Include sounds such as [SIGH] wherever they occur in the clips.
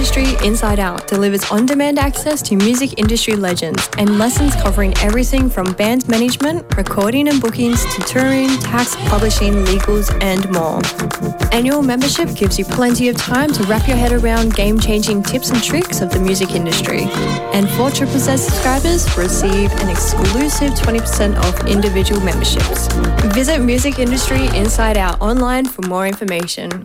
Industry Inside Out delivers on demand access to music industry legends and lessons covering everything from band management, recording and bookings to touring, tax, publishing, legals, and more. Annual membership gives you plenty of time to wrap your head around game changing tips and tricks of the music industry. And 4 Triple Z subscribers receive an exclusive 20% off individual memberships. Visit Music Industry Inside Out online for more information.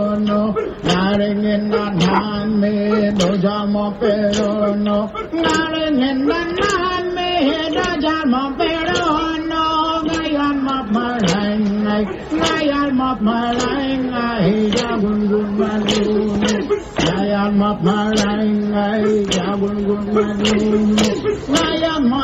Naringina nan me doja mo no Naringina nan me doja mo no Ngayon mo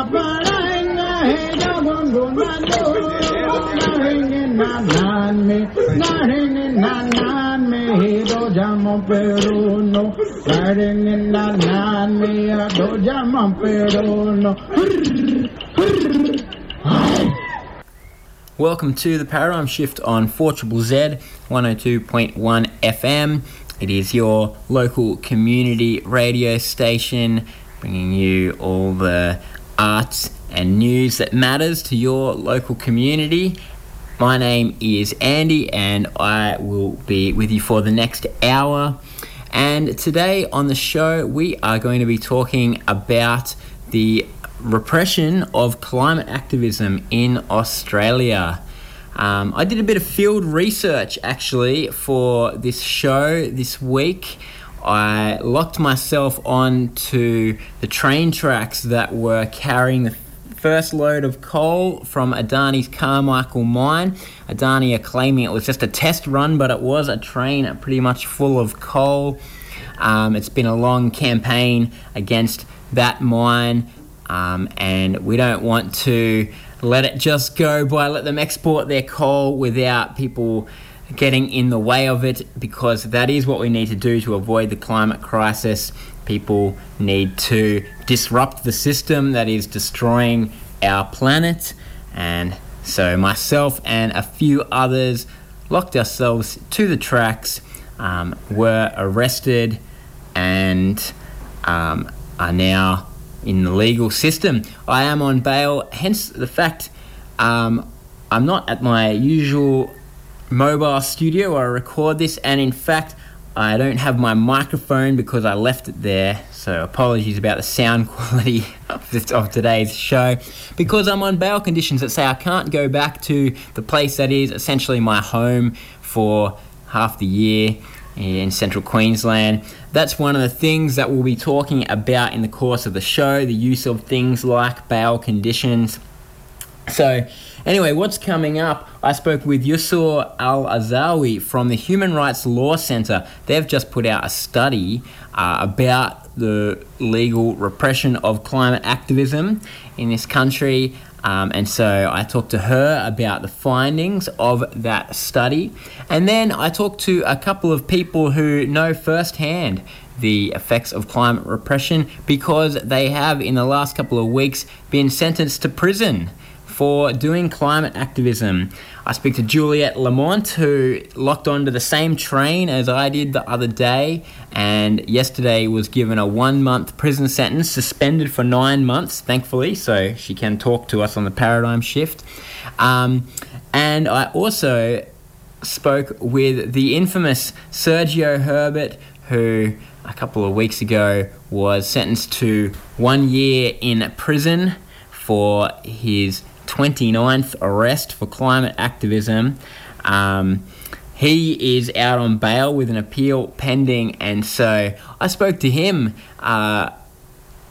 Welcome to the Paradigm Shift on 4 Triple Z 102.1 FM. It is your local community radio station bringing you all the arts and news that matters to your local community. My name is Andy and I will be with you for the next hour. And today on the show, we are going to be talking about the repression of climate activism in Australia. Um, I did a bit of field research actually for this show this week. I locked myself on to the train tracks that were carrying the first load of coal from Adani's Carmichael mine. Adani are claiming it was just a test run, but it was a train pretty much full of coal. Um, it's been a long campaign against that mine, um, and we don't want to let it just go by let them export their coal without people getting in the way of it because that is what we need to do to avoid the climate crisis. People need to disrupt the system that is destroying our planet, and so myself and a few others locked ourselves to the tracks, um, were arrested, and um, are now in the legal system. I am on bail, hence the fact um, I'm not at my usual mobile studio where I record this, and in fact, I don't have my microphone because I left it there. So apologies about the sound [LAUGHS] quality of, this, of today's show. Because I'm on bail conditions that say I can't go back to the place that is essentially my home for half the year in central Queensland. That's one of the things that we'll be talking about in the course of the show the use of things like bail conditions. So, anyway, what's coming up? I spoke with Yusur Al Azawi from the Human Rights Law Centre. They've just put out a study uh, about the legal repression of climate activism in this country. Um, and so I talked to her about the findings of that study. And then I talked to a couple of people who know firsthand the effects of climate repression because they have, in the last couple of weeks, been sentenced to prison for doing climate activism. I speak to Juliette Lamont, who locked onto the same train as I did the other day, and yesterday was given a one month prison sentence, suspended for nine months, thankfully, so she can talk to us on the paradigm shift. Um, and I also spoke with the infamous Sergio Herbert, who a couple of weeks ago was sentenced to one year in prison for his 29th arrest for climate activism. Um, he is out on bail with an appeal pending, and so I spoke to him. Uh,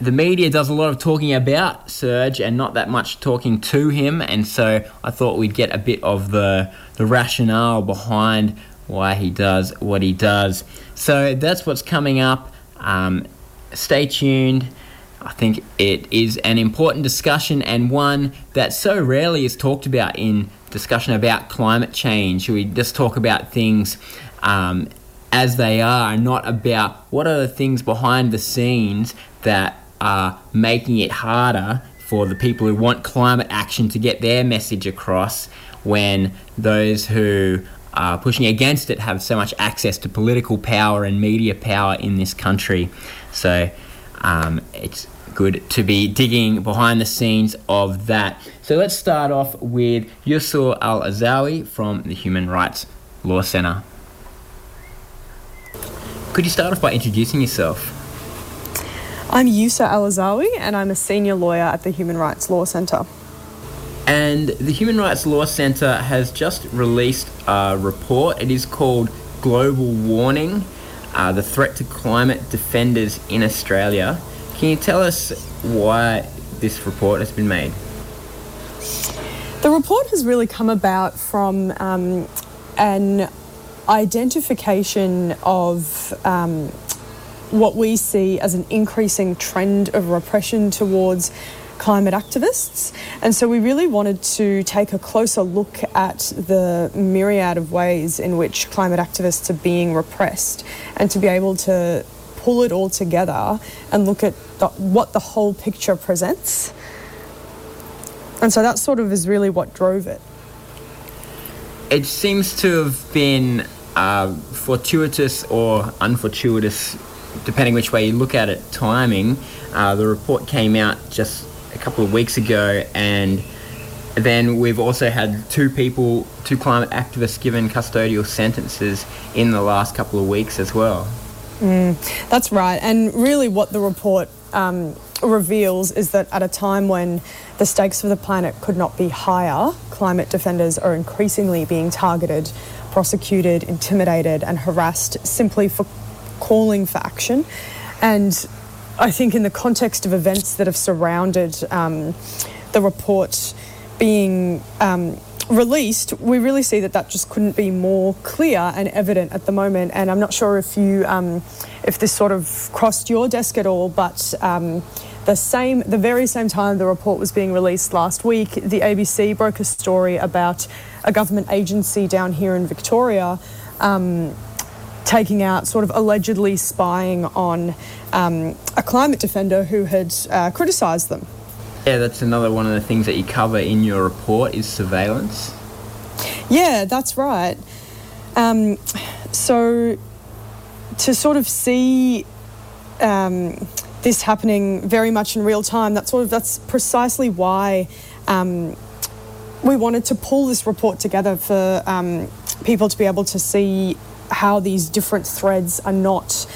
the media does a lot of talking about Serge and not that much talking to him, and so I thought we'd get a bit of the the rationale behind why he does what he does. So that's what's coming up. Um, stay tuned. I think it is an important discussion and one that so rarely is talked about in discussion about climate change. We just talk about things um, as they are, and not about what are the things behind the scenes that are making it harder for the people who want climate action to get their message across when those who are pushing against it have so much access to political power and media power in this country. So um, it's good to be digging behind the scenes of that. So let's start off with Yusur Al Azawi from the Human Rights Law Centre. Could you start off by introducing yourself? I'm Yusur Al Azawi, and I'm a senior lawyer at the Human Rights Law Centre. And the Human Rights Law Centre has just released a report. It is called Global Warning uh, The Threat to Climate Defenders in Australia. Can you tell us why this report has been made? The report has really come about from um, an identification of um, what we see as an increasing trend of repression towards climate activists. And so we really wanted to take a closer look at the myriad of ways in which climate activists are being repressed and to be able to pull it all together and look at the, what the whole picture presents. And so that sort of is really what drove it. It seems to have been uh, fortuitous or unfortuitous, depending which way you look at it, timing. Uh, the report came out just a couple of weeks ago, and then we've also had two people, two climate activists, given custodial sentences in the last couple of weeks as well. Mm, that's right. And really, what the report um, reveals is that at a time when the stakes for the planet could not be higher, climate defenders are increasingly being targeted, prosecuted, intimidated, and harassed simply for calling for action. And I think, in the context of events that have surrounded um, the report being um, released, we really see that that just couldn't be more clear and evident at the moment. And I'm not sure if you, um, if this sort of crossed your desk at all, but um, the same, the very same time the report was being released last week, the ABC broke a story about a government agency down here in Victoria. Um, taking out, sort of allegedly spying on um, a climate defender who had uh, criticised them. Yeah, that's another one of the things that you cover in your report is surveillance. Yeah, that's right. Um, so to sort of see um, this happening very much in real time, that's sort of that's precisely why um, we wanted to pull this report together for um, people to be able to see how these different threads are not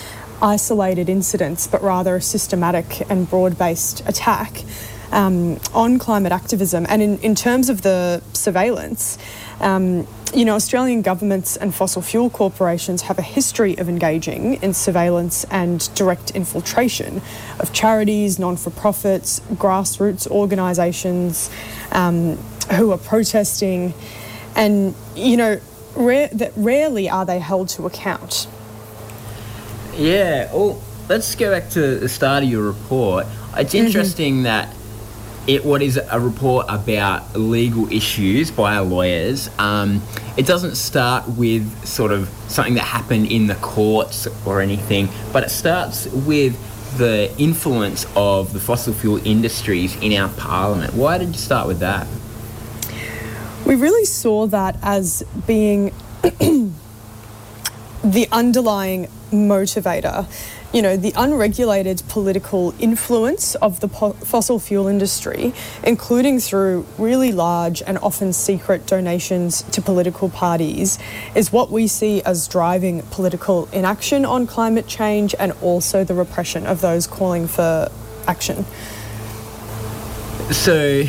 isolated incidents, but rather a systematic and broad-based attack um, on climate activism. And in, in terms of the surveillance, um, you know, Australian governments and fossil fuel corporations have a history of engaging in surveillance and direct infiltration of charities, non for profits, grassroots organisations um, who are protesting. And, you know, rare, that rarely are they held to account. Yeah, well, let's go back to the start of your report. It's interesting mm-hmm. that it what is a report about legal issues by our lawyers. Um, it doesn't start with sort of something that happened in the courts or anything, but it starts with the influence of the fossil fuel industries in our parliament. Why did you start with that? We really saw that as being [CLEARS THROAT] the underlying motivator you know, the unregulated political influence of the po- fossil fuel industry, including through really large and often secret donations to political parties, is what we see as driving political inaction on climate change and also the repression of those calling for action. So,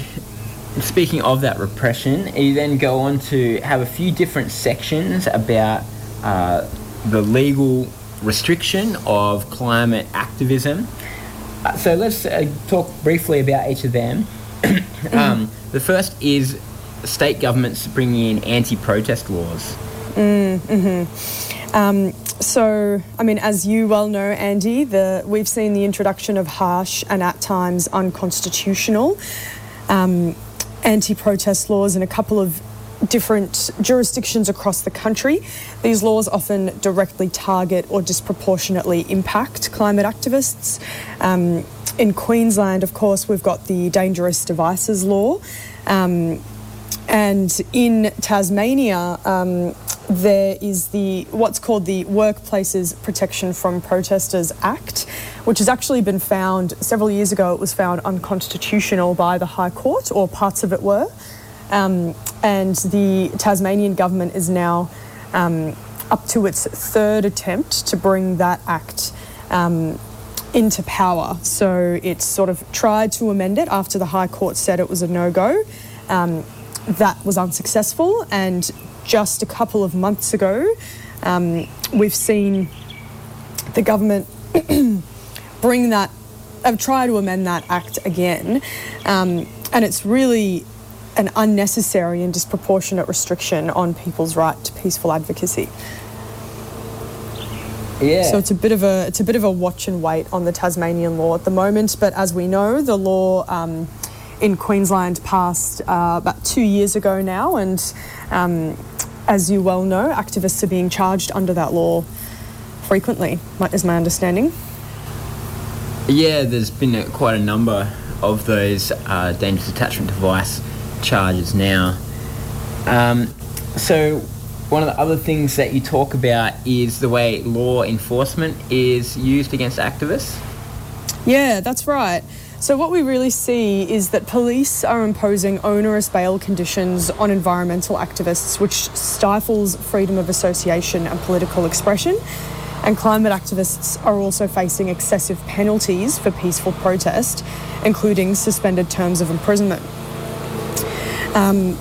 speaking of that repression, you then go on to have a few different sections about uh, the legal restriction of climate activism. Uh, so let's uh, talk briefly about each of them. [CLEARS THROAT] um, the first is state governments bringing in anti-protest laws. Mm, hmm um, so, I mean, as you well know, Andy, the, we've seen the introduction of harsh and at times unconstitutional um, anti protest laws in a couple of different jurisdictions across the country. These laws often directly target or disproportionately impact climate activists. Um, in Queensland, of course, we've got the Dangerous Devices Law. Um, and in Tasmania, um, there is the what's called the Workplaces Protection from Protesters Act, which has actually been found several years ago. It was found unconstitutional by the High Court, or parts of it were. Um, and the Tasmanian government is now um, up to its third attempt to bring that act um, into power. So it's sort of tried to amend it after the High Court said it was a no go. That was unsuccessful, and just a couple of months ago, um, we've seen the government [CLEARS THROAT] bring that, uh, try to amend that act again. Um, and it's really an unnecessary and disproportionate restriction on people's right to peaceful advocacy. Yeah. So it's a bit of a it's a bit of a watch and wait on the Tasmanian law at the moment. But as we know, the law um, in Queensland passed uh, about two years ago now, and um, as you well know, activists are being charged under that law frequently, is my understanding. Yeah, there's been a, quite a number of those uh, dangerous attachment device charges now. Um, so, one of the other things that you talk about is the way law enforcement is used against activists. Yeah, that's right. So, what we really see is that police are imposing onerous bail conditions on environmental activists, which stifles freedom of association and political expression. And climate activists are also facing excessive penalties for peaceful protest, including suspended terms of imprisonment. Um,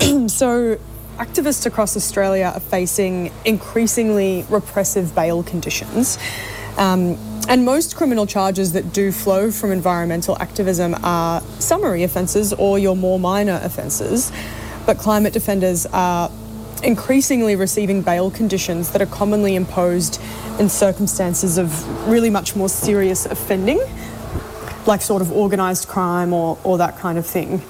[CLEARS THROAT] so, activists across Australia are facing increasingly repressive bail conditions. Um, and most criminal charges that do flow from environmental activism are summary offences or your more minor offences. But climate defenders are increasingly receiving bail conditions that are commonly imposed in circumstances of really much more serious offending, like sort of organised crime or, or that kind of thing.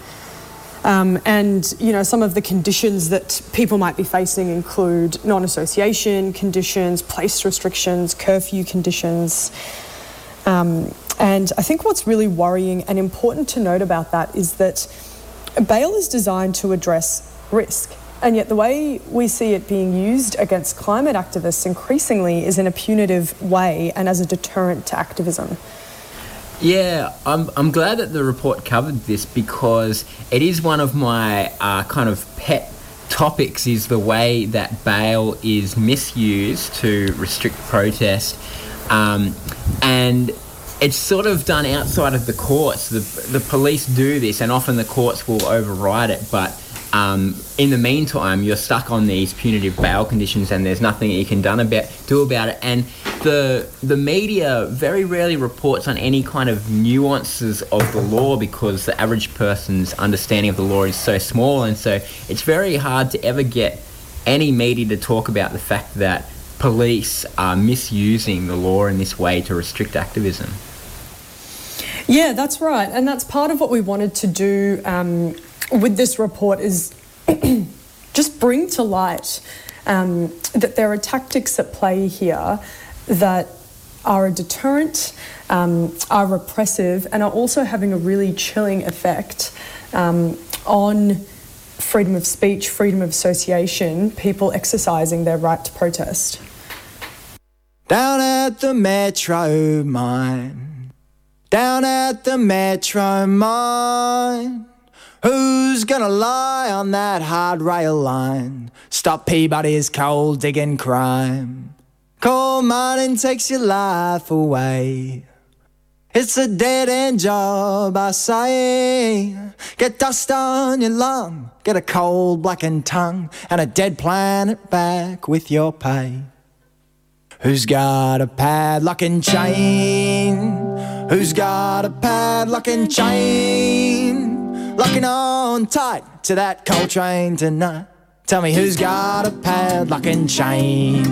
Um, and you know some of the conditions that people might be facing include non-association conditions, place restrictions, curfew conditions. Um, and I think what's really worrying and important to note about that is that bail is designed to address risk. And yet, the way we see it being used against climate activists increasingly is in a punitive way and as a deterrent to activism. Yeah, I'm, I'm glad that the report covered this because it is one of my uh, kind of pet topics is the way that bail is misused to restrict protest. Um, and it's sort of done outside of the courts. The, the police do this, and often the courts will override it, but um, in the meantime, you're stuck on these punitive bail conditions, and there's nothing that you can done about do about it. And the the media very rarely reports on any kind of nuances of the law because the average person's understanding of the law is so small, and so it's very hard to ever get any media to talk about the fact that police are misusing the law in this way to restrict activism. Yeah, that's right, and that's part of what we wanted to do. Um, with this report is [CLEARS THROAT] just bring to light um, that there are tactics at play here that are a deterrent, um, are repressive, and are also having a really chilling effect um, on freedom of speech, freedom of association, people exercising their right to protest. Down at the metro mine, down at the metro mine. Who's gonna lie on that hard rail line? Stop Peabody's coal digging crime. Coal mining takes your life away. It's a dead end job, I say. Get dust on your lung, get a cold blackened tongue, and a dead planet back with your pay. Who's got a padlock and chain? Who's got a padlock and chain? Locking on tight to that coal train tonight. Tell me who's got a padlock and chain.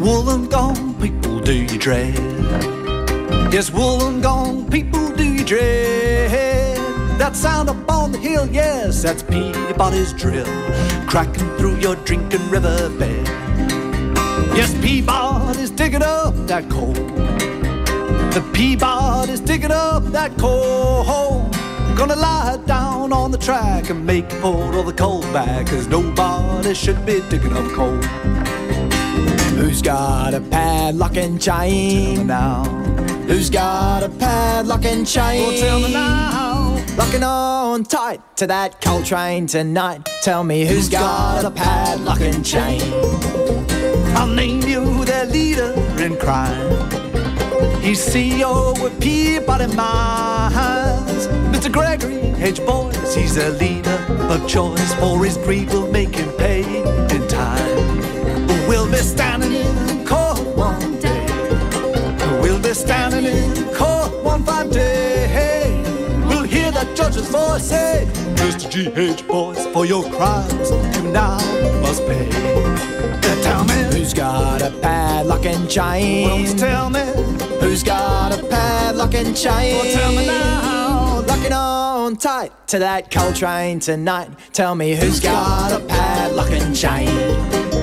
Wollongong people, do you dread? Yes, Wollongong people, do you dread? That sound up on the hill, yes, that's Peabody's drill, cracking through your drinking riverbed. Yes, Peabody's digging up that coal. The Peabody's digging up that coal. Gonna lie down on the track and make pull all the coal back, cause nobody should be digging up coal. Who's got a padlock and chain now? Who's got a padlock and chain? Well, tell me now. Locking on tight to that coal train tonight. Tell me who's got a padlock and chain? I'll name you their leader in crime. He's CEO with Peabody Mr. Gregory H. Boyce, he's a leader of choice for his greed will make him pay in time. We'll be standing in court one day. We'll be standing in court one fine day. We'll hear that judge's voice say, Mr. G.H. Boyce, for your crimes you now must pay. Tell me, who's got a padlock and chain? Well, tell me, who's got a padlock and chain? Well, tell me now, on tight to that coal train tonight. Tell me, who's got a padlock and chain?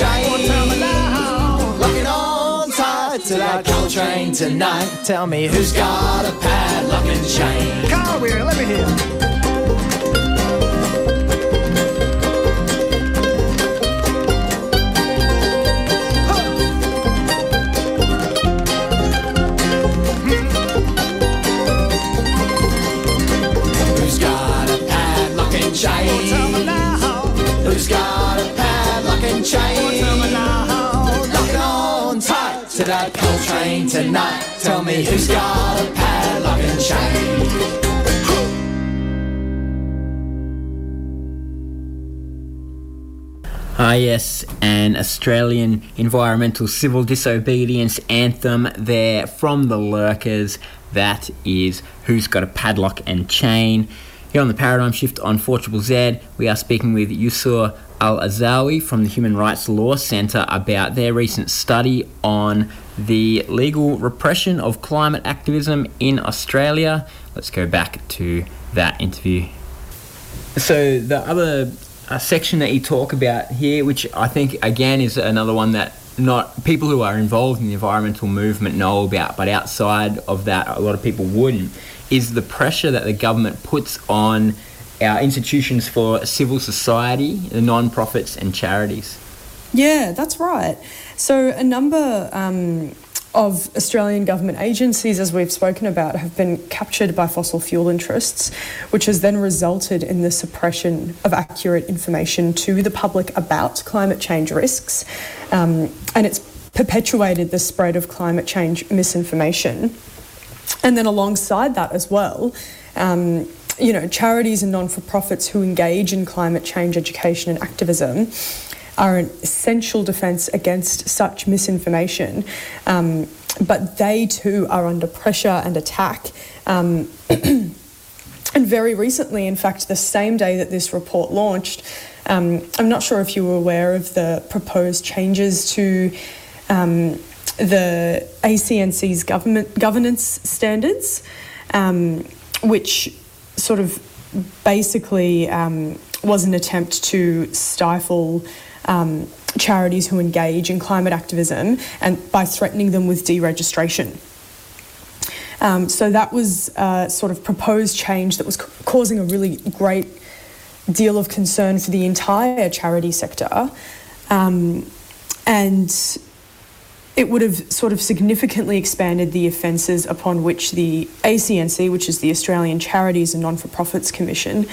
Padlock and chain? Wanna tell me now? Locking on tight to that coal train tonight. Tell me who's got a padlock and chain? On, Weir, let me hear. To that train tonight. Tell me who's got a padlock and chain? Ah, yes, an Australian environmental civil disobedience anthem there from the lurkers. That is Who's Got a Padlock and Chain. Here on the Paradigm Shift on 4 Z, we are speaking with Yusur Al Azawi from the Human Rights Law Centre about their recent study on the legal repression of climate activism in Australia. Let's go back to that interview. So the other uh, section that you talk about here, which I think again is another one that not people who are involved in the environmental movement know about, but outside of that, a lot of people wouldn't, is the pressure that the government puts on our institutions for civil society, the non-profits and charities. Yeah, that's right. So, a number um, of Australian government agencies, as we've spoken about, have been captured by fossil fuel interests, which has then resulted in the suppression of accurate information to the public about climate change risks. Um, and it's perpetuated the spread of climate change misinformation. And then, alongside that as well, um, you know, charities and non for profits who engage in climate change education and activism are an essential defence against such misinformation. Um, but they too are under pressure and attack. Um, [CLEARS THROAT] and very recently, in fact, the same day that this report launched, um, I'm not sure if you were aware of the proposed changes to um, the ACNC's government governance standards, um, which sort of basically um, was an attempt to stifle um, charities who engage in climate activism and by threatening them with deregistration. Um, so that was a sort of proposed change that was c- causing a really great deal of concern for the entire charity sector. Um, and it would have sort of significantly expanded the offences upon which the ACNC, which is the Australian Charities and Non for Profits Commission,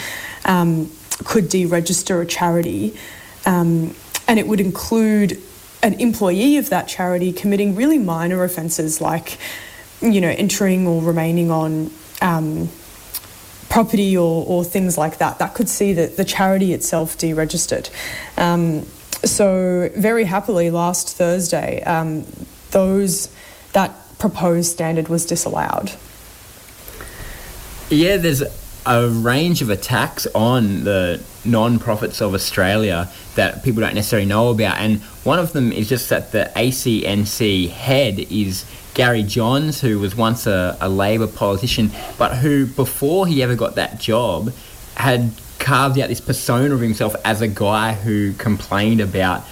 um, could deregister a charity. Um, and it would include an employee of that charity committing really minor offences like, you know, entering or remaining on um, property or, or things like that. That could see the, the charity itself deregistered. So very happily, last Thursday, um, those that proposed standard was disallowed. Yeah, there's a range of attacks on the non-profits of Australia that people don't necessarily know about, and one of them is just that the ACNC head is Gary Johns, who was once a, a Labor politician, but who before he ever got that job had carved out this persona of himself as a guy who complained about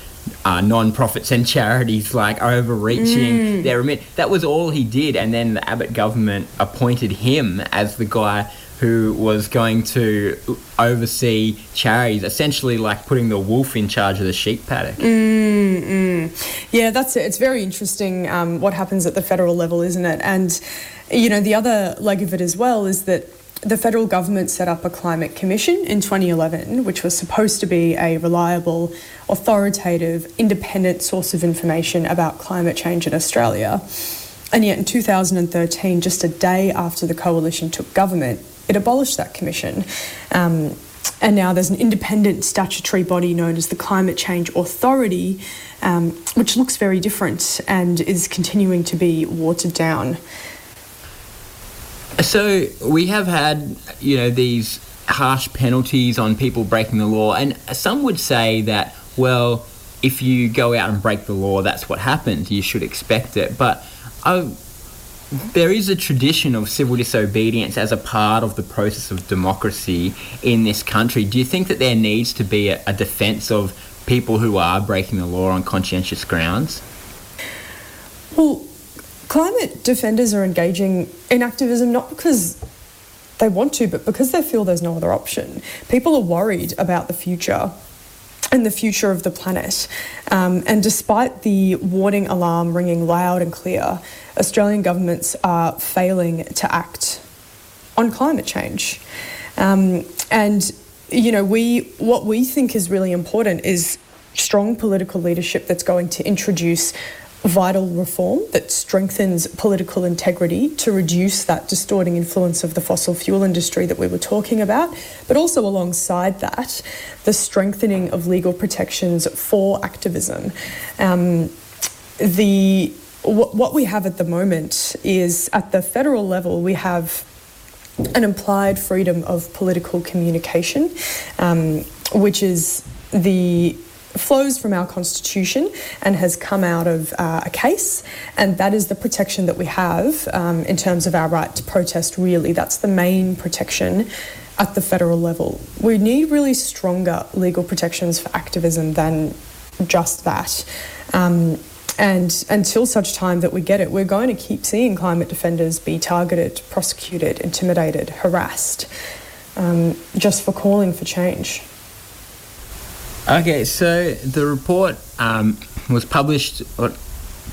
uh, non-profits and [LAUGHS] charities like overreaching mm. their remit. That was all he did, and then the Abbott government appointed him as the guy who was going to oversee charities, essentially like putting the wolf in charge of the sheep paddock. Mm, mm. Yeah, that's it. It's very interesting um, what happens at the federal level, isn't it? And you know, the other leg of it as well is that the federal government set up a climate commission in 2011, which was supposed to be a reliable, authoritative, independent source of information about climate change in Australia. And yet in 2013, just a day after the coalition took government, it abolished that commission. Um, and now there's an independent statutory body known as the Climate Change Authority, um, which looks very different and is continuing to be watered down. So we have had, you know, these harsh penalties on people breaking the law, and some would say that, well, if you go out and break the law, that's what happens. You should expect it. But uh, there is a tradition of civil disobedience as a part of the process of democracy in this country. Do you think that there needs to be a, a defence of people who are breaking the law on conscientious grounds? Well, climate defenders are engaging in activism not because they want to, but because they feel there's no other option. People are worried about the future and the future of the planet. Um, and despite the warning alarm ringing loud and clear, Australian governments are failing to act on climate change. Um, and you know, we what we think is really important is strong political leadership that's going to introduce vital reform that strengthens political integrity to reduce that distorting influence of the fossil fuel industry that we were talking about, but also alongside that, the strengthening of legal protections for activism. Um, the what, we have at the moment is at the federal level, we have an implied freedom of political communication, um, which is the flows from our constitution and has come out of uh, a case, and that is the protection that we have um, in terms of our right to protest. Really, that's the main protection at the federal level. We need really stronger legal protections for activism than just that. Um, and until such time that we get it, we're going to keep seeing climate defenders be targeted, prosecuted, intimidated, harassed, um, just for calling for change. Okay, so the report um, was published what,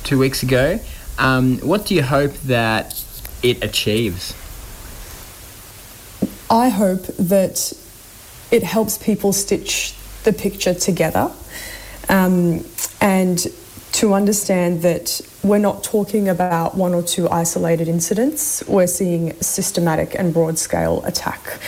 two weeks ago. Um, what do you hope that it achieves? I hope that it helps people stitch the picture together um, and to understand that we're not talking about one or two isolated incidents, we're seeing systematic and broad scale attack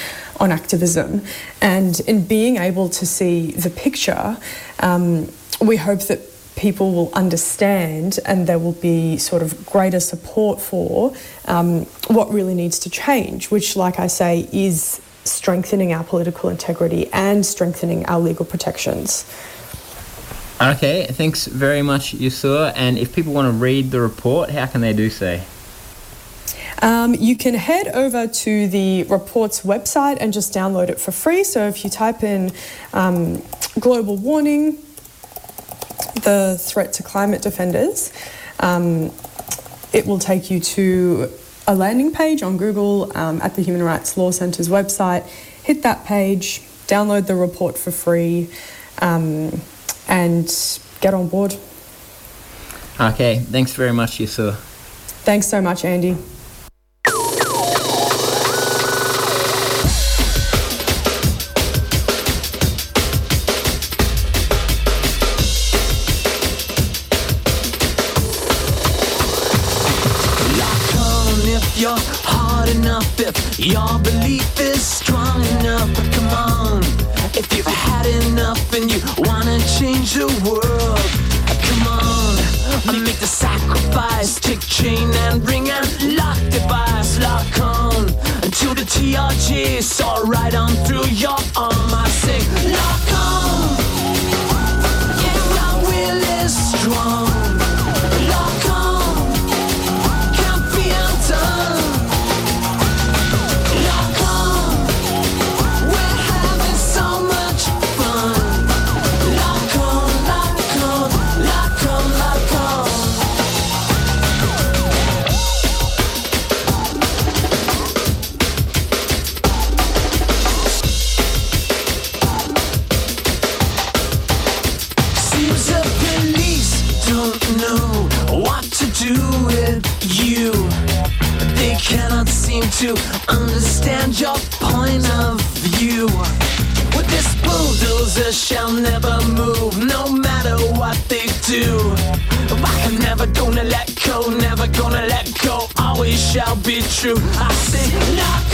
on activism. And in being able to see the picture, um, we hope that people will understand and there will be sort of greater support for um, what really needs to change, which, like I say, is strengthening our political integrity and strengthening our legal protections. Okay, thanks very much, Yusur. And if people want to read the report, how can they do so? Um, you can head over to the report's website and just download it for free. So if you type in um, global warning, the threat to climate defenders, um, it will take you to a landing page on Google um, at the Human Rights Law Centre's website. Hit that page, download the report for free um, and get on board. Okay, thanks very much, Yusuf. Thanks so much, Andy. To understand your point of view. With this bulldozer shall never move, no matter what they do. I'm never gonna let go, never gonna let go, always shall be true. I say, lock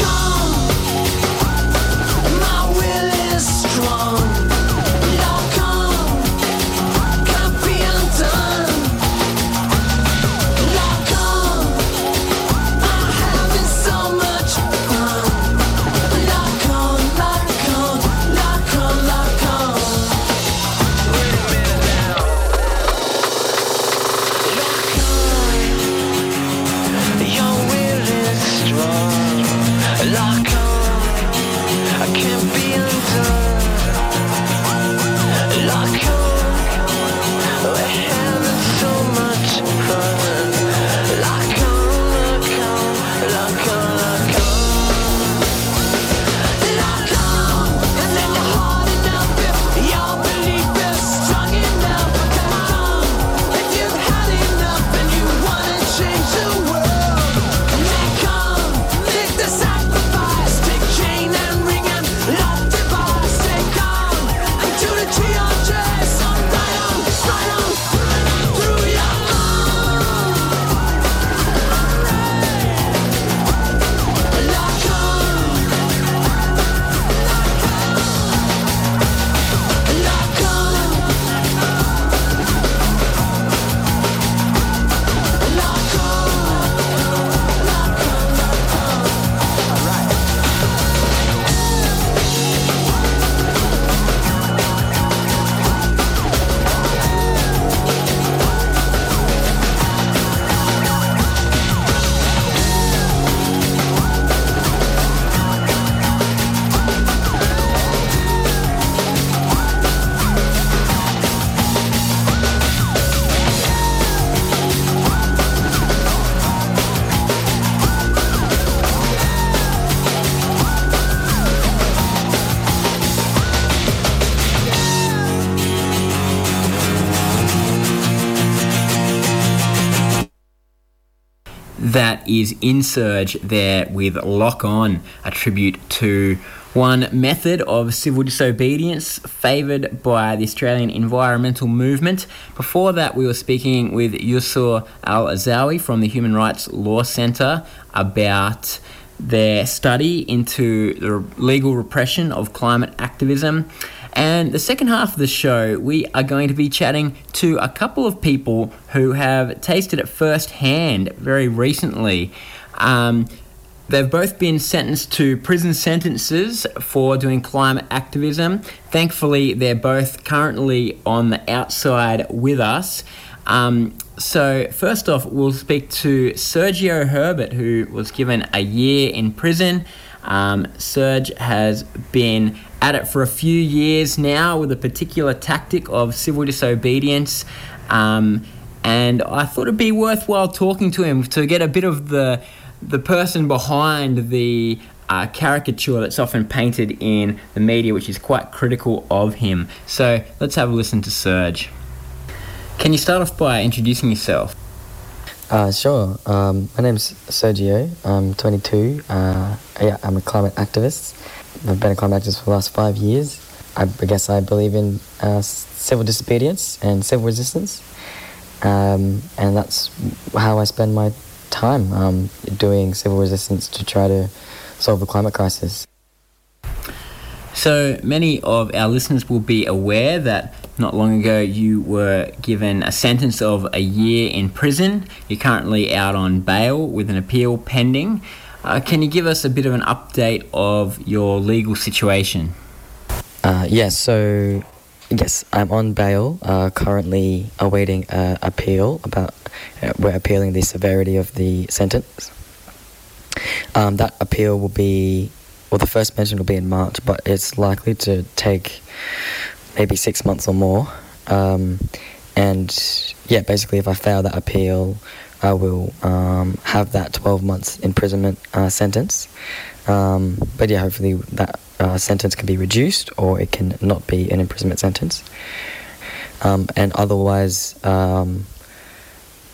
That is Insurge there with Lock On, a tribute to one method of civil disobedience favoured by the Australian environmental movement. Before that, we were speaking with Yusur Al Azawi from the Human Rights Law Centre about their study into the legal repression of climate activism. And the second half of the show, we are going to be chatting to a couple of people who have tasted it firsthand very recently. Um, they've both been sentenced to prison sentences for doing climate activism. Thankfully, they're both currently on the outside with us. Um, so, first off, we'll speak to Sergio Herbert, who was given a year in prison. Um, Serge has been at it for a few years now with a particular tactic of civil disobedience. Um, and I thought it'd be worthwhile talking to him to get a bit of the the person behind the uh, caricature that's often painted in the media, which is quite critical of him. So let's have a listen to Serge. Can you start off by introducing yourself? Uh, sure. Um, my name's Sergio. I'm 22. Uh, yeah, I'm a climate activist. I've been a climate activist for the last five years. I, I guess I believe in uh, civil disobedience and civil resistance. Um, and that's how I spend my time um, doing civil resistance to try to solve the climate crisis. So many of our listeners will be aware that not long ago you were given a sentence of a year in prison. You're currently out on bail with an appeal pending. Uh, can you give us a bit of an update of your legal situation? Uh, yes, so yes, I'm on bail, uh, currently awaiting uh, appeal about, uh, we're appealing the severity of the sentence. Um, that appeal will be, well, the first mention will be in March, but it's likely to take maybe six months or more. Um, and yeah, basically, if I fail that appeal, I will um, have that 12 months imprisonment uh, sentence. Um, but yeah, hopefully that uh, sentence can be reduced or it can not be an imprisonment sentence. Um, and otherwise, um,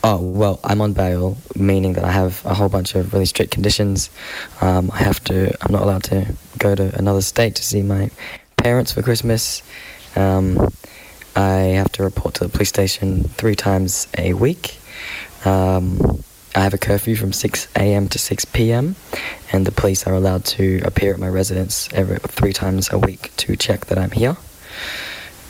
oh, well, I'm on bail, meaning that I have a whole bunch of really strict conditions. Um, I have to, I'm not allowed to go to another state to see my parents for Christmas. Um, I have to report to the police station three times a week. Um, I have a curfew from 6 a.m. to 6 p.m., and the police are allowed to appear at my residence every three times a week to check that I'm here.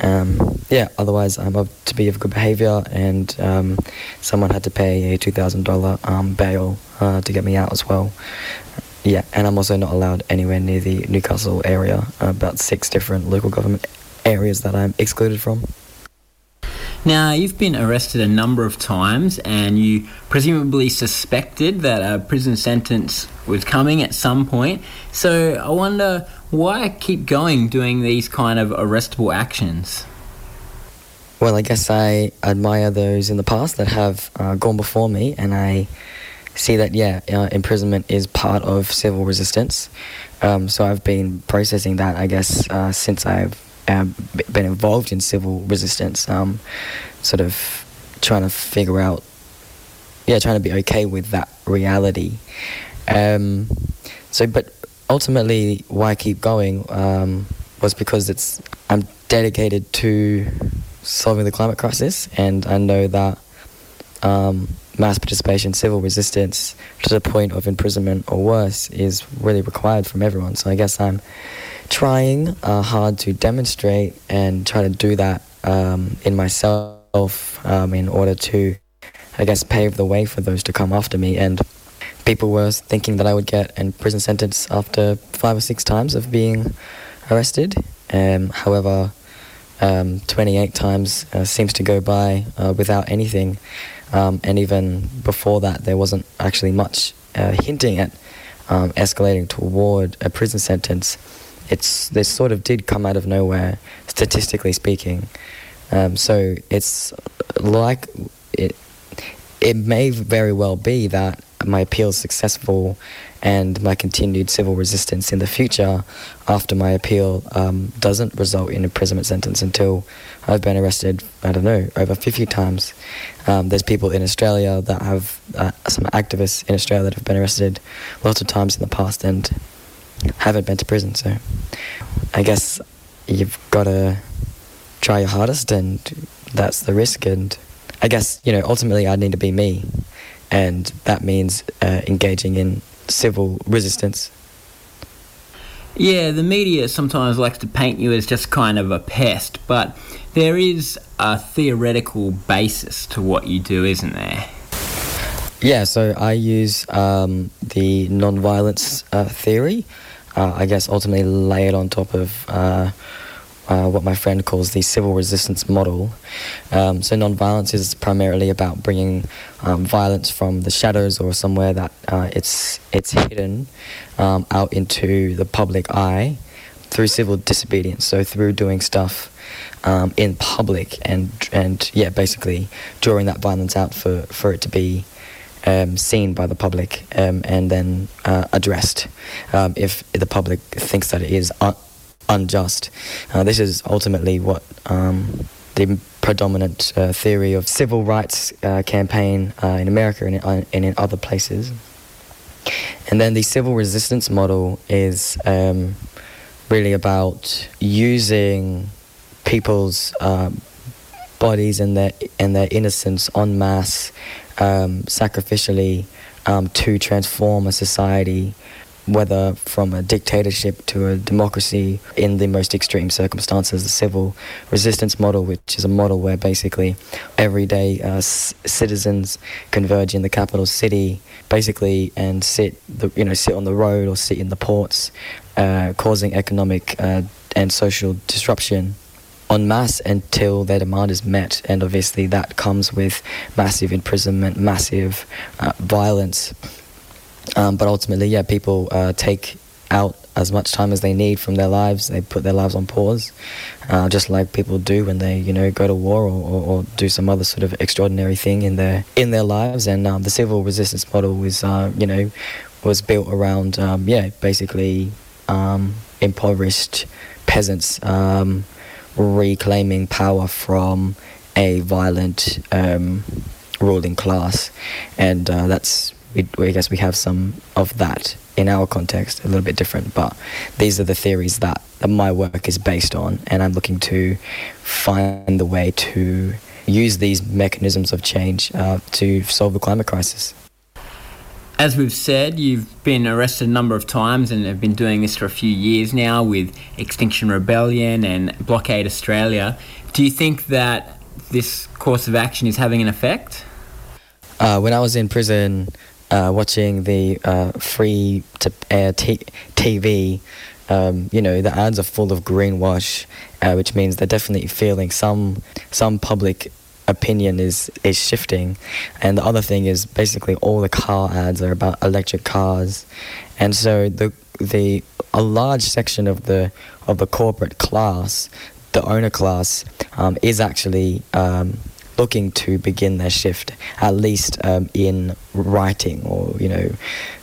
Um, yeah, otherwise I'm up to be of good behaviour, and um, someone had to pay a two thousand dollar um, bail uh, to get me out as well. Yeah, and I'm also not allowed anywhere near the Newcastle area. About six different local government areas that I'm excluded from. Now, you've been arrested a number of times and you presumably suspected that a prison sentence was coming at some point. So I wonder why keep going doing these kind of arrestable actions? Well, I guess I admire those in the past that have uh, gone before me, and I see that, yeah, uh, imprisonment is part of civil resistance. Um, so I've been processing that, I guess, uh, since I've been involved in civil resistance, um, sort of trying to figure out, yeah, trying to be okay with that reality. Um, so, but ultimately, why I keep going um, was because it's I'm dedicated to solving the climate crisis, and I know that um, mass participation, civil resistance to the point of imprisonment or worse is really required from everyone. So I guess I'm trying uh, hard to demonstrate and try to do that um, in myself um, in order to, I guess, pave the way for those to come after me. And people were thinking that I would get a prison sentence after five or six times of being arrested. Um, however, um, 28 times uh, seems to go by uh, without anything. Um, and even before that, there wasn't actually much uh, hinting at um, escalating toward a prison sentence. It's this sort of did come out of nowhere, statistically speaking. Um, so it's like it. It may very well be that my appeal is successful and my continued civil resistance in the future after my appeal um, doesn't result in imprisonment sentence until I've been arrested, I don't know, over 50 times. Um, there's people in Australia that have, uh, some activists in Australia that have been arrested lots of times in the past and haven't been to prison. So I guess you've got to try your hardest and that's the risk. And I guess, you know, ultimately I need to be me. And that means uh, engaging in civil resistance. Yeah, the media sometimes likes to paint you as just kind of a pest, but there is a theoretical basis to what you do, isn't there? Yeah, so I use um, the non-violence uh, theory. Uh, I guess ultimately lay it on top of uh, uh, what my friend calls the civil resistance model. Um, so non-violence is primarily about bringing um, violence from the shadows or somewhere that uh, it's it's hidden um, out into the public eye through civil disobedience. So through doing stuff um, in public and and yeah, basically drawing that violence out for for it to be um, seen by the public um, and then uh, addressed um, if the public thinks that it is un- unjust. Uh, this is ultimately what um, the predominant uh, theory of civil rights uh, campaign uh, in America and in, and in other places. And then the civil resistance model is um, really about using people's bodies and their and their innocence en masse, um, sacrificially, um, to transform a society, whether from a dictatorship to a democracy in the most extreme circumstances. The civil resistance model, which is a model where basically everyday uh, c- citizens converge in the capital city, basically, and sit the you know sit on the road or sit in the ports, uh, causing economic uh, and social disruption en masse until their demand is met. And obviously, that comes with massive imprisonment, massive uh, violence. Um, but ultimately, yeah, people uh, take out as much time as they need from their lives. They put their lives on pause, uh, just like people do when they, you know, go to war or, or, or do some other sort of extraordinary thing in their in their lives. And um, the civil resistance model was, uh, you know, was built around, um, yeah, basically um, impoverished peasants. Reclaiming power from a violent um, ruling class, and uh, that's we, I guess we have some of that in our context, a little bit different. But these are the theories that, that my work is based on, and I'm looking to find the way to use these mechanisms of change uh, to solve the climate crisis. As we've said, you've been arrested a number of times and have been doing this for a few years now with Extinction Rebellion and Blockade Australia. Do you think that this course of action is having an effect? Uh, when I was in prison, uh, watching the uh, free to air t- TV, um, you know, the ads are full of greenwash, uh, which means they're definitely feeling some some public opinion is is shifting, and the other thing is basically all the car ads are about electric cars, and so the the a large section of the of the corporate class, the owner class, um, is actually um, looking to begin their shift, at least um, in writing or you know,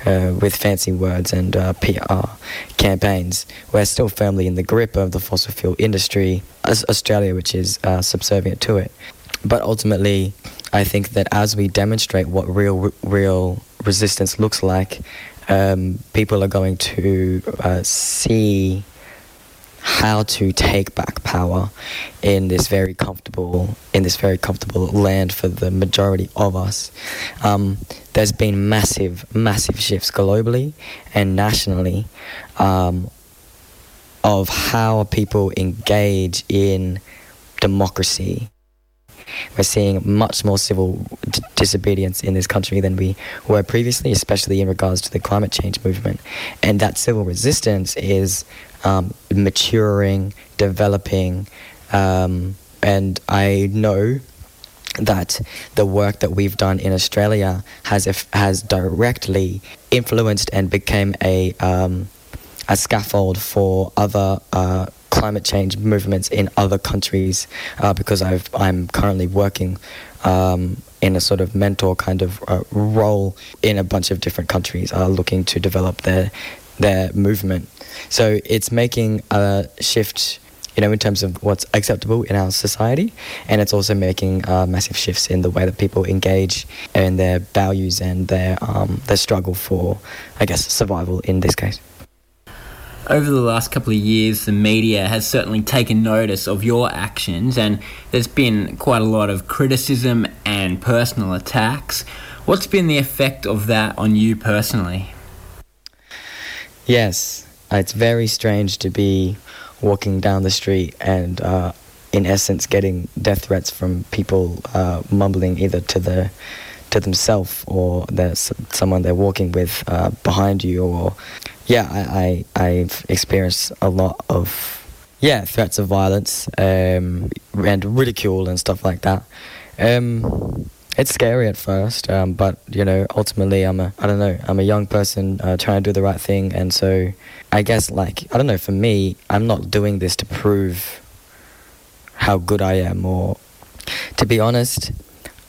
uh, with fancy words and uh, PR campaigns. We're still firmly in the grip of the fossil fuel industry, Australia, which is uh, subservient to it. But ultimately, I think that as we demonstrate what real real resistance looks like, um, people are going to uh, see how to take back power in this very comfortable in this very comfortable land for the majority of us. Um, there's been massive, massive shifts globally and nationally um, of how people engage in democracy. We're seeing much more civil d- disobedience in this country than we were previously, especially in regards to the climate change movement. And that civil resistance is um, maturing, developing, um, and I know that the work that we've done in Australia has if, has directly influenced and became a um, a scaffold for other uh, climate change movements in other countries uh, because I've, I'm currently working um, in a sort of mentor kind of uh, role in a bunch of different countries uh, looking to develop their their movement. So it's making a shift you know, in terms of what's acceptable in our society, and it's also making uh, massive shifts in the way that people engage and their values and their um, their struggle for, I guess, survival in this case. Over the last couple of years, the media has certainly taken notice of your actions, and there's been quite a lot of criticism and personal attacks. What's been the effect of that on you personally? Yes, it's very strange to be walking down the street and, uh, in essence, getting death threats from people uh, mumbling either to the to themselves or there's someone they're walking with uh, behind you or yeah I, I I've experienced a lot of yeah threats of violence um, and ridicule and stuff like that. Um, it's scary at first um, but you know ultimately I'm a I don't know I'm a young person uh, trying to do the right thing. And so I guess like I don't know for me I'm not doing this to prove how good I am or to be honest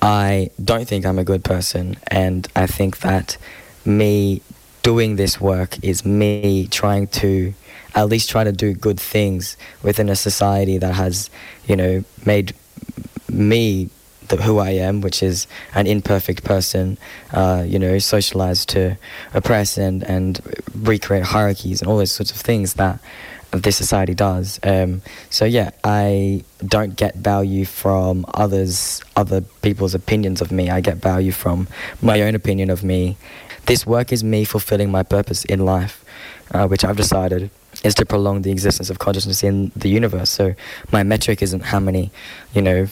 I don't think I'm a good person, and I think that me doing this work is me trying to at least try to do good things within a society that has, you know, made me the, who I am, which is an imperfect person, uh, you know, socialized to oppress and, and recreate hierarchies and all those sorts of things that this society does. Um, so yeah, I don't get value from others, other people's opinions of me. I get value from my own opinion of me. This work is me fulfilling my purpose in life, uh, which I've decided is to prolong the existence of consciousness in the universe. So my metric isn't how many, you know,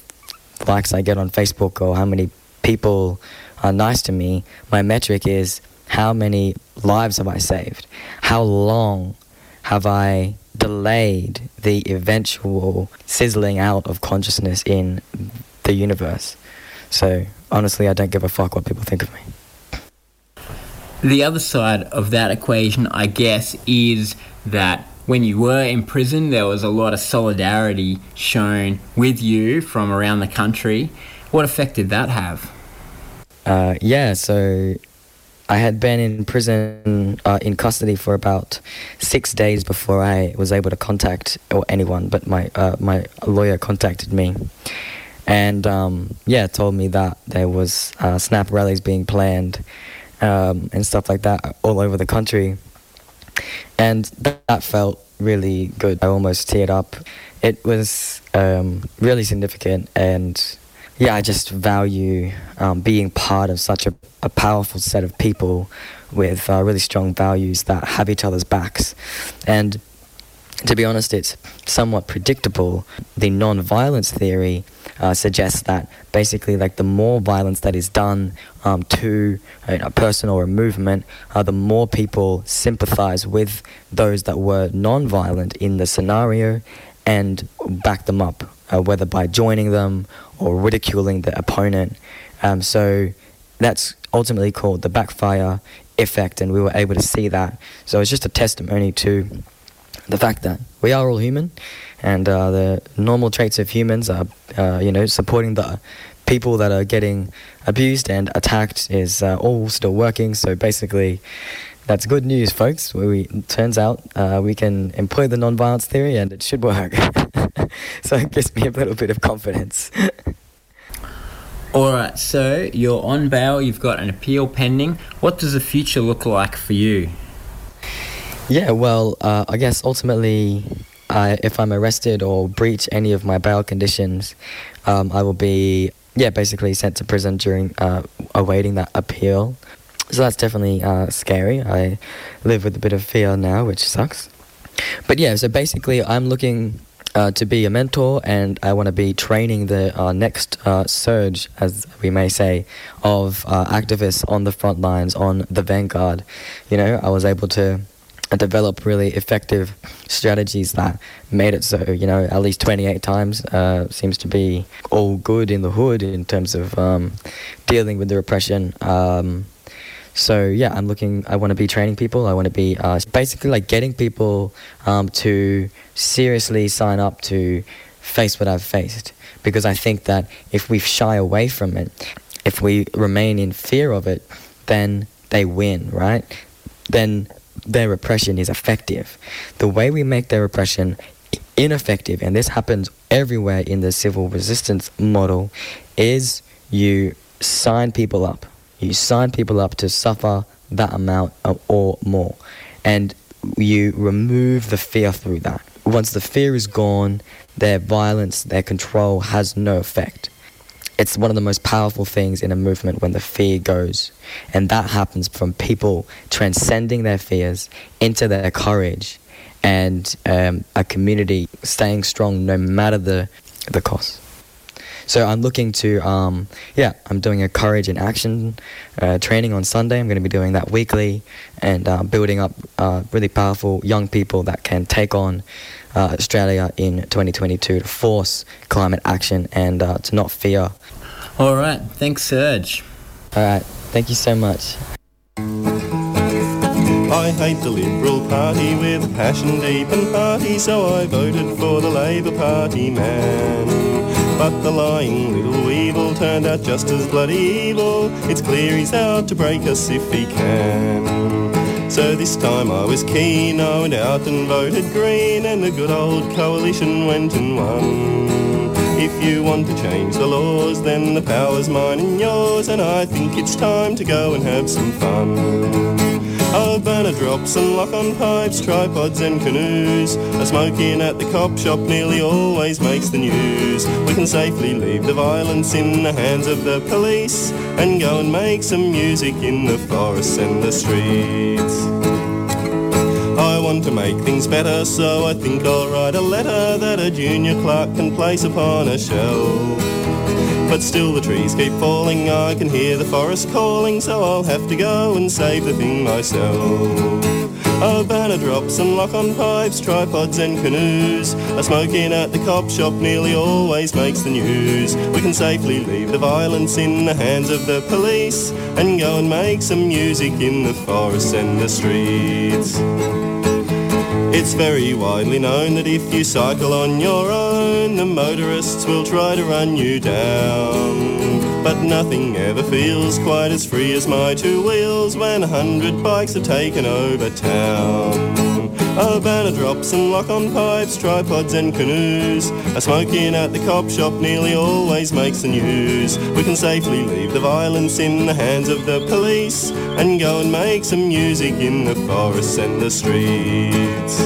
likes I get on Facebook or how many people are nice to me. My metric is how many lives have I saved? How long have I delayed the eventual sizzling out of consciousness in the universe? So honestly, I don't give a fuck what people think of me. The other side of that equation, I guess, is that when you were in prison, there was a lot of solidarity shown with you from around the country. What effect did that have? Uh, yeah, so I had been in prison, uh, in custody for about six days before I was able to contact or anyone, but my uh, my lawyer contacted me, and um, yeah, told me that there was uh, snap rallies being planned um, and stuff like that all over the country, and that, felt really good. I almost teared up. It was um, really significant and yeah, I just value um, being part of such a, a powerful set of people with uh, really strong values that have each other's backs. And to be honest, it's somewhat predictable. The non-violence theory uh, suggests that basically, like the more violence that is done um, to a person or a movement, uh, the more people sympathize with those that were non-violent in the scenario and back them up, uh, whether by joining them or ridiculing the opponent. Um, so that's ultimately called the backfire effect, and we were able to see that. So it's just a testimony to the fact that we are all human, and uh, the normal traits of humans are, uh, you know, supporting the people that are getting abused and attacked is uh, all still working. So basically, that's good news, folks. We, turns out uh, we can employ the non-violence theory, and it should work. [LAUGHS] [LAUGHS] so it gives me a little bit of confidence. [LAUGHS] All right, so you're on bail, you've got an appeal pending. What does the future look like for you? Yeah, well, uh, I guess ultimately, uh, if I'm arrested or breach any of my bail conditions, um, I will be, yeah, basically sent to prison during uh, awaiting that appeal. So that's definitely uh, scary. I live with a bit of fear now, which sucks. But yeah, so basically, I'm looking uh, to be a mentor, and I want to be training the uh, next uh, surge, as we may say, of uh, activists on the front lines, on the vanguard. You know, I was able to develop really effective strategies that made it so, you know, at least 28 times uh, seems to be all good in the hood in terms of um, dealing with the repression. Um, so yeah, I'm looking. I want to be training people. I want to be uh, basically like getting people um, to seriously sign up to face what I've faced. Because I think that if we shy away from it, if we remain in fear of it, then they win, right? Then their repression is effective. The way we make their repression ineffective, and this happens everywhere in the civil resistance model, is you sign people up you sign people up to suffer that amount or more. And you remove the fear through that. Once the fear is gone, their violence, their control has no effect. It's one of the most powerful things in a movement when the fear goes. And that happens from people transcending their fears into their courage and um, a community staying strong no matter the, the cost. So I'm looking to, um, yeah, I'm doing a courage in action uh, training on Sunday. I'm going to be doing that weekly and uh, building up uh, really powerful young people that can take on uh, Australia in 2022 to force climate action and uh, to not fear. All right, thanks, Serge. All right, thank you so much. I hate the Liberal Party with a passion deep and hearty, so I voted for the Labor Party man. But the lying little weevil turned out just as bloody evil. It's clear he's out to break us if he can. So this time I was keen, I went out and voted green, and the good old coalition went and won. If you want to change the laws, then the power's mine and yours, and I think it's time to go and have some fun. Burner drops and lock on pipes, tripods and canoes. A smoking at the cop shop nearly always makes the news. We can safely leave the violence in the hands of the police and go and make some music in the forests and the streets. I want to make things better, so I think I'll write a letter that a junior clerk can place upon a shelf. But still the trees keep falling, I can hear the forest calling, so I'll have to go and save the thing myself. Oh, banner drops and lock on pipes, tripods and canoes. A smoking at the cop shop nearly always makes the news. We can safely leave the violence in the hands of the police and go and make some music in the forests and the streets. It's very widely known that if you cycle on your own, the motorists will try to run you down. But nothing ever feels quite as free as my two wheels when a hundred bikes are taken over town. A banner drops and lock on pipes, tripods and canoes. A smoking at the cop shop nearly always makes the news. We can safely leave the violence in the hands of the police and go and make some music in the forests and the streets.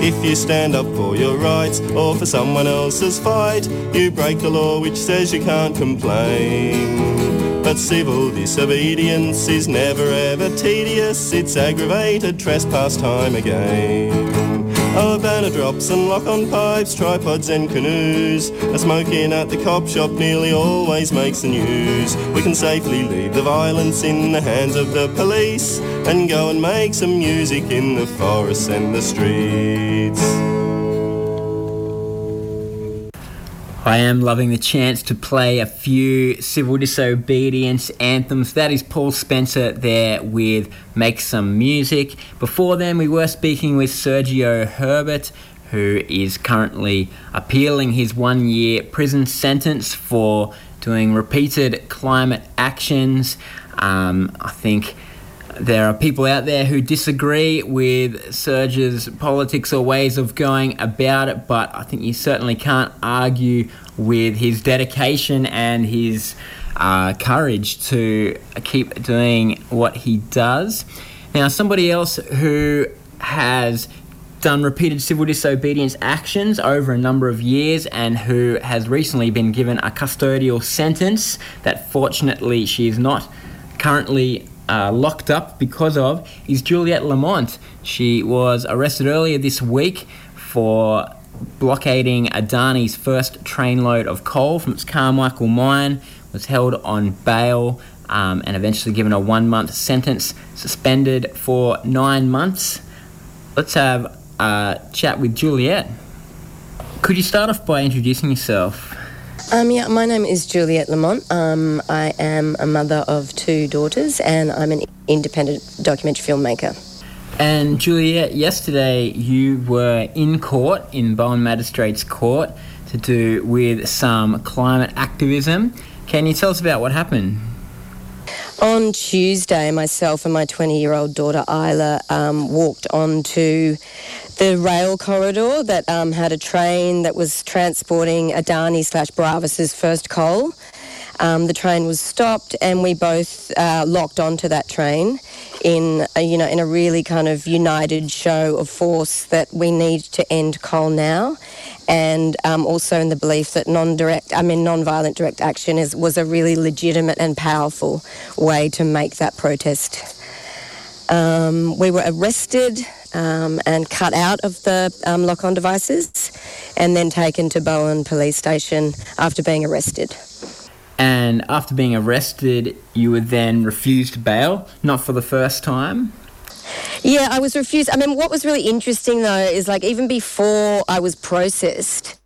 If you stand up for your rights or for someone else's fight, you break the law which says you can't complain. But civil disobedience is never ever tedious, it's aggravated trespass time again. Oh, banner drops and lock on pipes, tripods and canoes. A smoking at the cop shop nearly always makes the news. We can safely leave the violence in the hands of the police and go and make some music in the forests and the streets. I am loving the chance to play a few civil disobedience anthems. That is Paul Spencer there with Make Some Music. Before then, we were speaking with Sergio Herbert, who is currently appealing his one year prison sentence for doing repeated climate actions. Um, I think there are people out there who disagree with Serge's politics or ways of going about it, but I think you certainly can't argue with his dedication and his uh, courage to keep doing what he does. Now, somebody else who has done repeated civil disobedience actions over a number of years and who has recently been given a custodial sentence that fortunately she is not currently uh, locked up because of is Juliette Lamont. She was arrested earlier this week for blockading Adani's first trainload of coal from its Carmichael mine, was held on bail um, and eventually given a one month sentence, suspended for nine months. Let's have a chat with Juliette. Could you start off by introducing yourself? Um, yeah, my name is Juliette Lamont. Um, I am a mother of two daughters and I'm an independent documentary filmmaker. And Juliette, yesterday you were in court in Bowen Magistrates Court to do with some climate activism. Can you tell us about what happened? On Tuesday, myself and my 20 year old daughter Isla um, walked onto the rail corridor that um, had a train that was transporting Adani slash Bravus's first coal. Um, the train was stopped, and we both uh, locked onto that train in a, you know in a really kind of united show of force that we need to end coal now, and um, also in the belief that non-direct, I mean non-violent direct action is was a really legitimate and powerful way to make that protest. Um, we were arrested um, and cut out of the um, lock-on devices, and then taken to Bowen Police Station after being arrested. And after being arrested, you were then refused bail, not for the first time. Yeah, I was refused. I mean, what was really interesting though is like even before I was processed,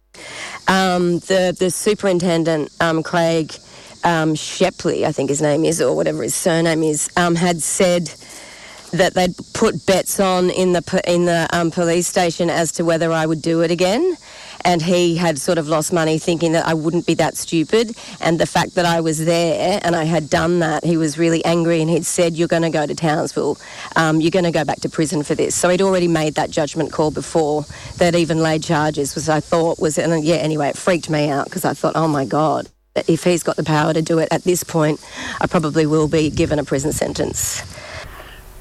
um, the the superintendent um, Craig um, Shepley, I think his name is, or whatever his surname is, um, had said that they'd put bets on in the in the um, police station as to whether I would do it again. and he had sort of lost money thinking that I wouldn't be that stupid. And the fact that I was there and I had done that, he was really angry and he'd said, You're going to go to Townsville. Um, you're going to go back to prison for this. So he'd already made that judgment call before that even laid charges, which I thought was, and yeah, anyway, it freaked me out because I thought, Oh my God. If he's got the power to do it at this point, I probably will be given a prison sentence.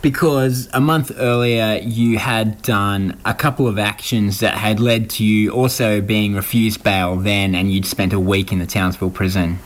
Because a month earlier, you had done a couple of actions that had led to you also being refused bail then, and you'd spent a week in the Townsville prison.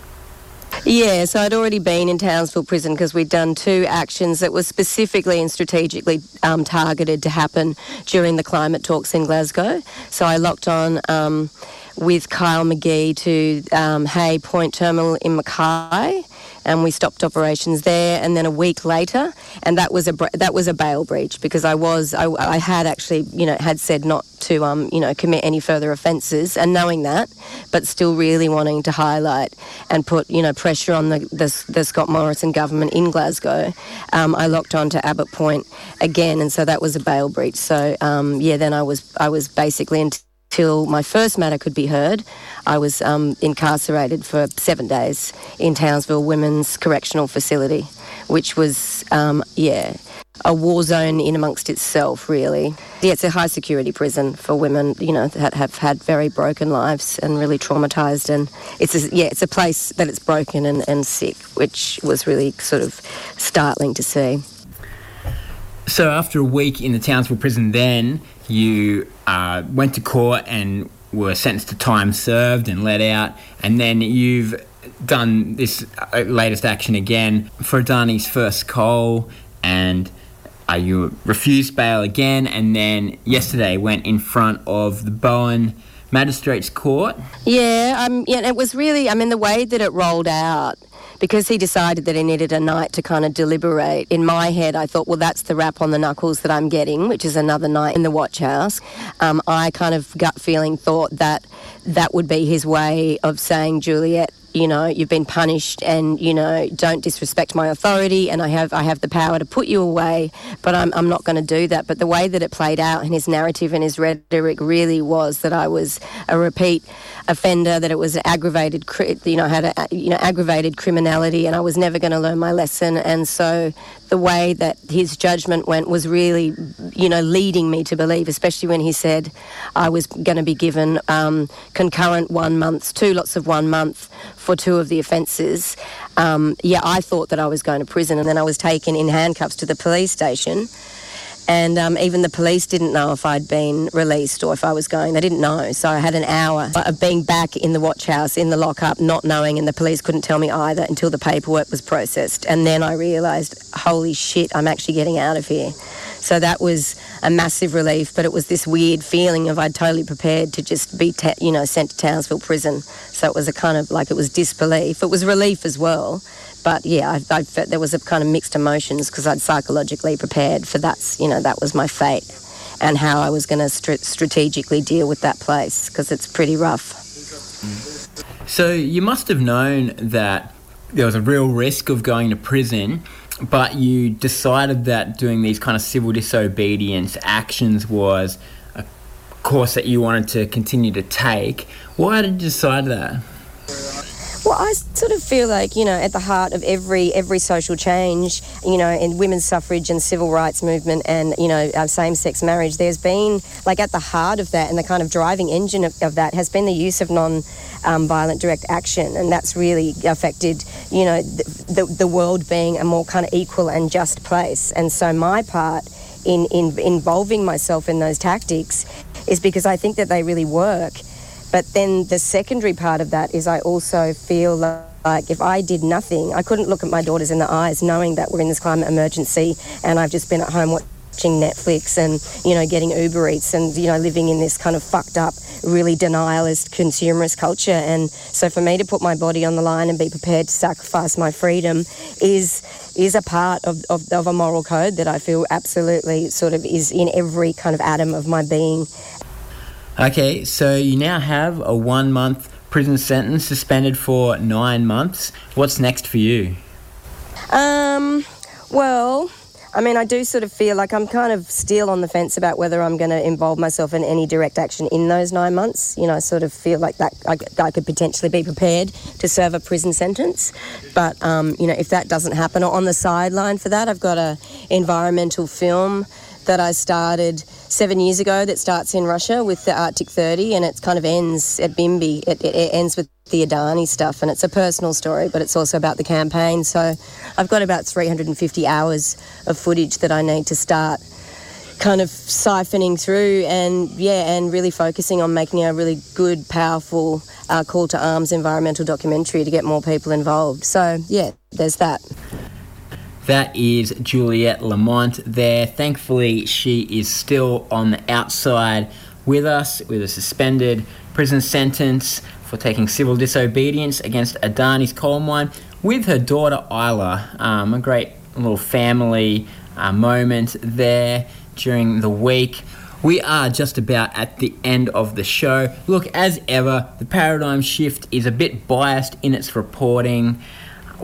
Yeah, so I'd already been in Townsville prison because we'd done two actions that were specifically and strategically um, targeted to happen during the climate talks in Glasgow. So I locked on um, with Kyle McGee to um, Hay Point Terminal in Mackay and we stopped operations there. And then a week later, and that was a that was a bail breach because I was I, I had actually you know had said not to um, you know commit any further offences, and knowing that, but still really wanting to highlight and put you know pressure on the the, the Scott Morrison government in Glasgow, um, I locked on to Abbott Point again, and so that was a bail breach. So um, yeah, then I was I was basically. Until my first matter could be heard, I was um, incarcerated for seven days in Townsville Women's Correctional Facility, which was, um, yeah, a war zone in amongst itself, really. Yeah, it's a high security prison for women, you know, that have had very broken lives and really traumatised. And it's, a, yeah, it's a place that it's broken and, and sick, which was really sort of startling to see. So after a week in the Townsville prison, then you uh, went to court and were sentenced to time served and let out, and then you've done this uh, latest action again for Adani's first coal, and uh, you refused bail again, and then yesterday went in front of the Bowen Magistrates Court. Yeah, um, yeah, it was really, I mean, the way that it rolled out because he decided that he needed a night to kind of deliberate, in my head, I thought, well, that's the rap on the knuckles that I'm getting, which is another night in the watch house. Um, I kind of gut feeling thought that that would be his way of saying, Juliette, you know, you've been punished and, you know, don't disrespect my authority and I have I have the power to put you away, but I'm, I'm not going to do that. But the way that it played out and his narrative and his rhetoric really was that I was a repeat offender, that it was aggravated, you know, had a, you know, aggravated criminality and I was never going to learn my lesson. And so the way that his judgment went was really, you know, leading me to believe, especially when he said I was going to be given um, concurrent one months, two lots of one month for two of the offences. Um, yeah, I thought that I was going to prison, and then I was taken in handcuffs to the police station. And um, even the police didn't know if I'd been released or if I was going. They didn't know. So I had an hour of being back in the watch house, in the lockup, not knowing, and the police couldn't tell me either until the paperwork was processed. And then I realised, holy shit, I'm actually getting out of here. So that was a massive relief, but it was this weird feeling of I'd totally prepared to just be, you know, sent to Townsville prison. So it was a kind of like it was disbelief. It was relief as well, but yeah, I, I felt there was a kind of mixed emotions because I'd psychologically prepared for that. You know, that was my fate, and how I was going to str- strategically deal with that place because it's pretty rough. So you must have known that there was a real risk of going to prison, but you decided that doing these kind of civil disobedience actions was a course that you wanted to continue to take. Why did you decide that? Well, I sort of feel like you know, at the heart of every every social change, you know, in women's suffrage and civil rights movement, and you know, same-sex marriage, there's been like at the heart of that, and the kind of driving engine of, of that has been the use of non-violent um, direct action, and that's really affected, you know, the, the, the world being a more kind of equal and just place. And so my part in, in involving myself in those tactics is because I think that they really work. But then the secondary part of that is I also feel like if I did nothing, I couldn't look at my daughters in the eyes knowing that we're in this climate emergency and I've just been at home watching Netflix and, you know, getting Uber Eats and, you know, living in this kind of fucked up, really denialist, consumerist culture. And so for me to put my body on the line and be prepared to sacrifice my freedom is is a part of, of, of a moral code that I feel absolutely sort of is in every kind of atom of my being. Okay, so you now have a one month prison sentence suspended for nine months. What's next for you? Um, well, I mean, I do sort of feel like I'm kind of still on the fence about whether I'm going to involve myself in any direct action in those nine months. You know, I sort of feel like that I, I could potentially be prepared to serve a prison sentence. But, um, you know, if that doesn't happen, or on the sideline for that, I've got a environmental film that I started seven years ago that starts in Russia with the Arctic 30 and it kind of ends at Bimby. It, it, it ends with the Adani stuff and it's a personal story, but it's also about the campaign. So I've got about 350 hours of footage that I need to start kind of siphoning through and yeah and really focusing on making a really good powerful uh, call to arms environmental documentary to get more people involved so yeah there's that That is Juliette Lamont there. Thankfully, she is still on the outside with us with a suspended prison sentence for taking civil disobedience against Adani's coal mine with her daughter Isla. Um, a great little family uh, moment there during the week. We are just about at the end of the show. Look, as ever, the paradigm shift is a bit biased in its reporting.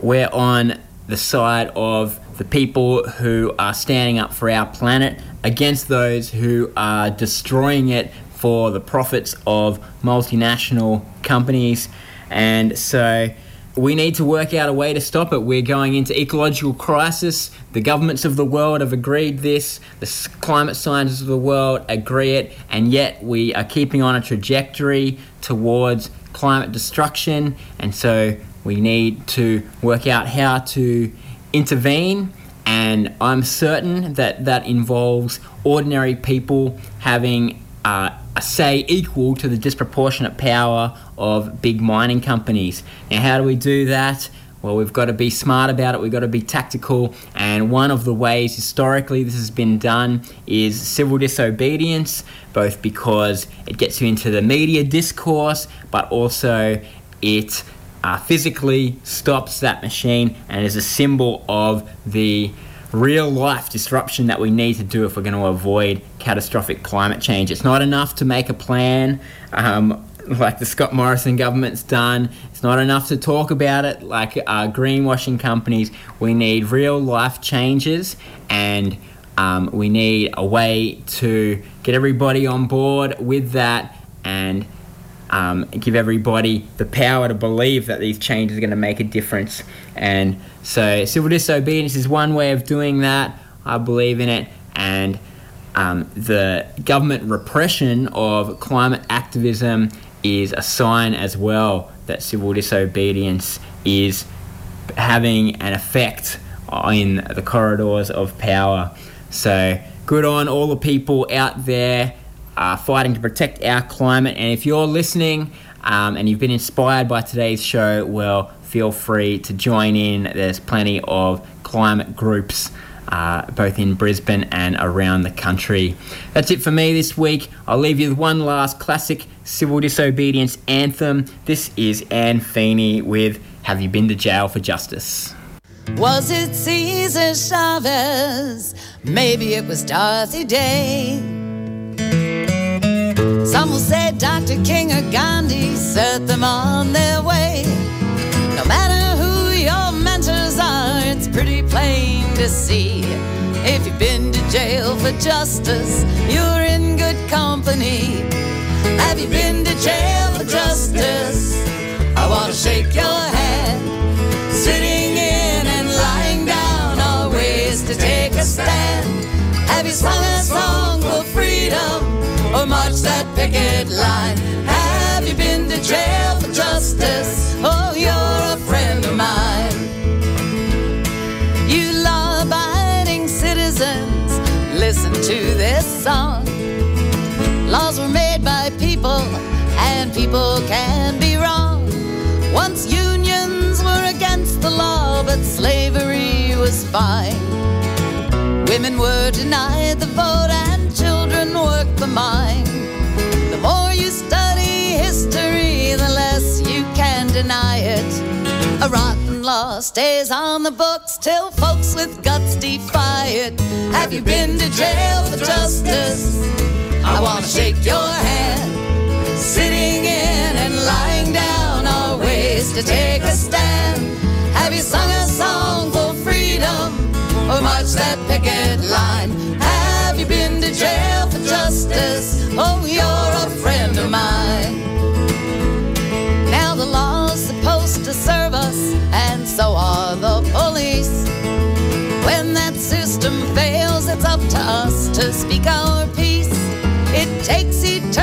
We're on the side of the people who are standing up for our planet against those who are destroying it for the profits of multinational companies. And so we need to work out a way to stop it. We're going into ecological crisis. The governments of the world have agreed this. The climate scientists of the world agree it. And yet we are keeping on a trajectory towards climate destruction. And so we need to work out how to intervene. And I'm certain that that involves ordinary people having uh, a say equal to the disproportionate power of big mining companies. Now, how do we do that? Well, we've got to be smart about it, we've got to be tactical, and one of the ways historically this has been done is civil disobedience, both because it gets you into the media discourse, but also it uh, physically stops that machine and is a symbol of the real life disruption that we need to do if we're going to avoid catastrophic climate change. It's not enough to make a plan um, like the Scott Morrison government's done. It's not enough to talk about it like uh, greenwashing companies. We need real life changes and um, we need a way to get everybody on board with that and um, give everybody the power to believe that these changes are going to make a difference. And so, civil disobedience is one way of doing that. I believe in it. And um, the government repression of climate activism is a sign as well that civil disobedience is having an effect in the corridors of power. So, good on all the people out there uh, fighting to protect our climate. And if you're listening um, and you've been inspired by today's show, well, feel free to join in. There's plenty of climate groups. Uh, both in Brisbane and around the country. That's it for me this week. I'll leave you with one last classic civil disobedience anthem. This is Anne Feeney with Have You Been to Jail for Justice? Was it Cesar Chavez? Maybe it was Dorothy Day. Some will say Dr. King or Gandhi set them on their way. No matter who your mentors are, it's pretty plain to see. If you've been to jail for justice, you're in good company. Have you been to jail for justice? I want to shake your hand. That picket line? Have you been to jail for justice? Oh, you're a friend of mine. You law abiding citizens, listen to this song. Laws were made by people, and people can be wrong. Once unions were against the law, but slavery was fine. Women were denied the vote, and children worked the mine. A rotten law stays on the books till folks with guts defy it. Have you been to jail for justice? I wanna shake your hand. Sitting in and lying down are ways to take a stand. Have you sung a song for freedom or marched that picket line? Have you been to jail for justice? Oh, you're a friend of mine. So are the police. When that system fails, it's up to us to speak our piece. It takes each